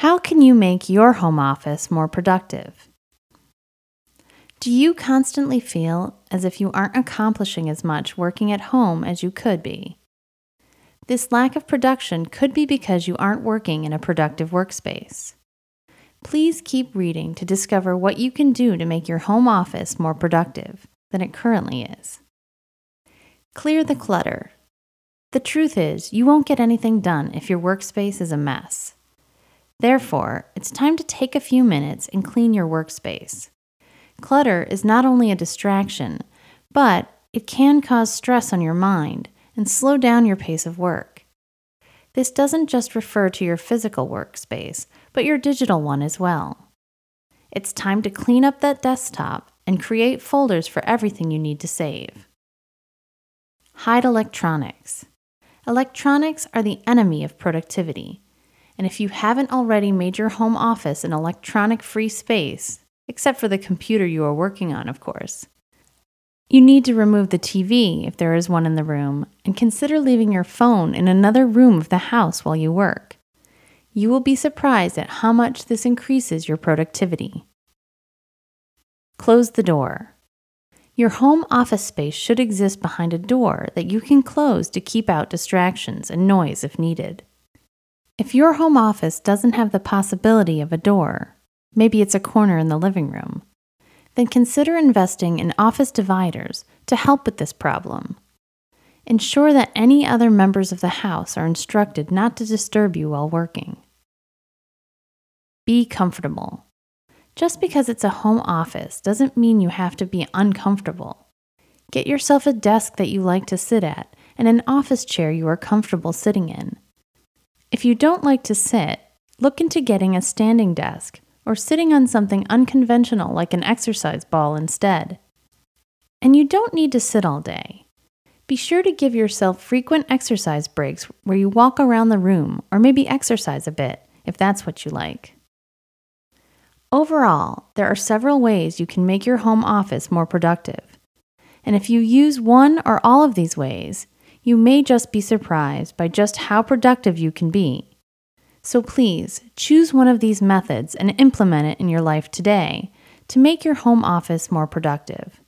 How can you make your home office more productive? Do you constantly feel as if you aren't accomplishing as much working at home as you could be? This lack of production could be because you aren't working in a productive workspace. Please keep reading to discover what you can do to make your home office more productive than it currently is. Clear the clutter. The truth is, you won't get anything done if your workspace is a mess. Therefore, it's time to take a few minutes and clean your workspace. Clutter is not only a distraction, but it can cause stress on your mind and slow down your pace of work. This doesn't just refer to your physical workspace, but your digital one as well. It's time to clean up that desktop and create folders for everything you need to save. Hide electronics. Electronics are the enemy of productivity. And if you haven't already made your home office an electronic free space, except for the computer you are working on, of course, you need to remove the TV if there is one in the room and consider leaving your phone in another room of the house while you work. You will be surprised at how much this increases your productivity. Close the door. Your home office space should exist behind a door that you can close to keep out distractions and noise if needed. If your home office doesn't have the possibility of a door, maybe it's a corner in the living room, then consider investing in office dividers to help with this problem. Ensure that any other members of the house are instructed not to disturb you while working. Be comfortable. Just because it's a home office doesn't mean you have to be uncomfortable. Get yourself a desk that you like to sit at and an office chair you are comfortable sitting in. If you don't like to sit, look into getting a standing desk or sitting on something unconventional like an exercise ball instead. And you don't need to sit all day. Be sure to give yourself frequent exercise breaks where you walk around the room or maybe exercise a bit if that's what you like. Overall, there are several ways you can make your home office more productive. And if you use one or all of these ways, you may just be surprised by just how productive you can be. So please choose one of these methods and implement it in your life today to make your home office more productive.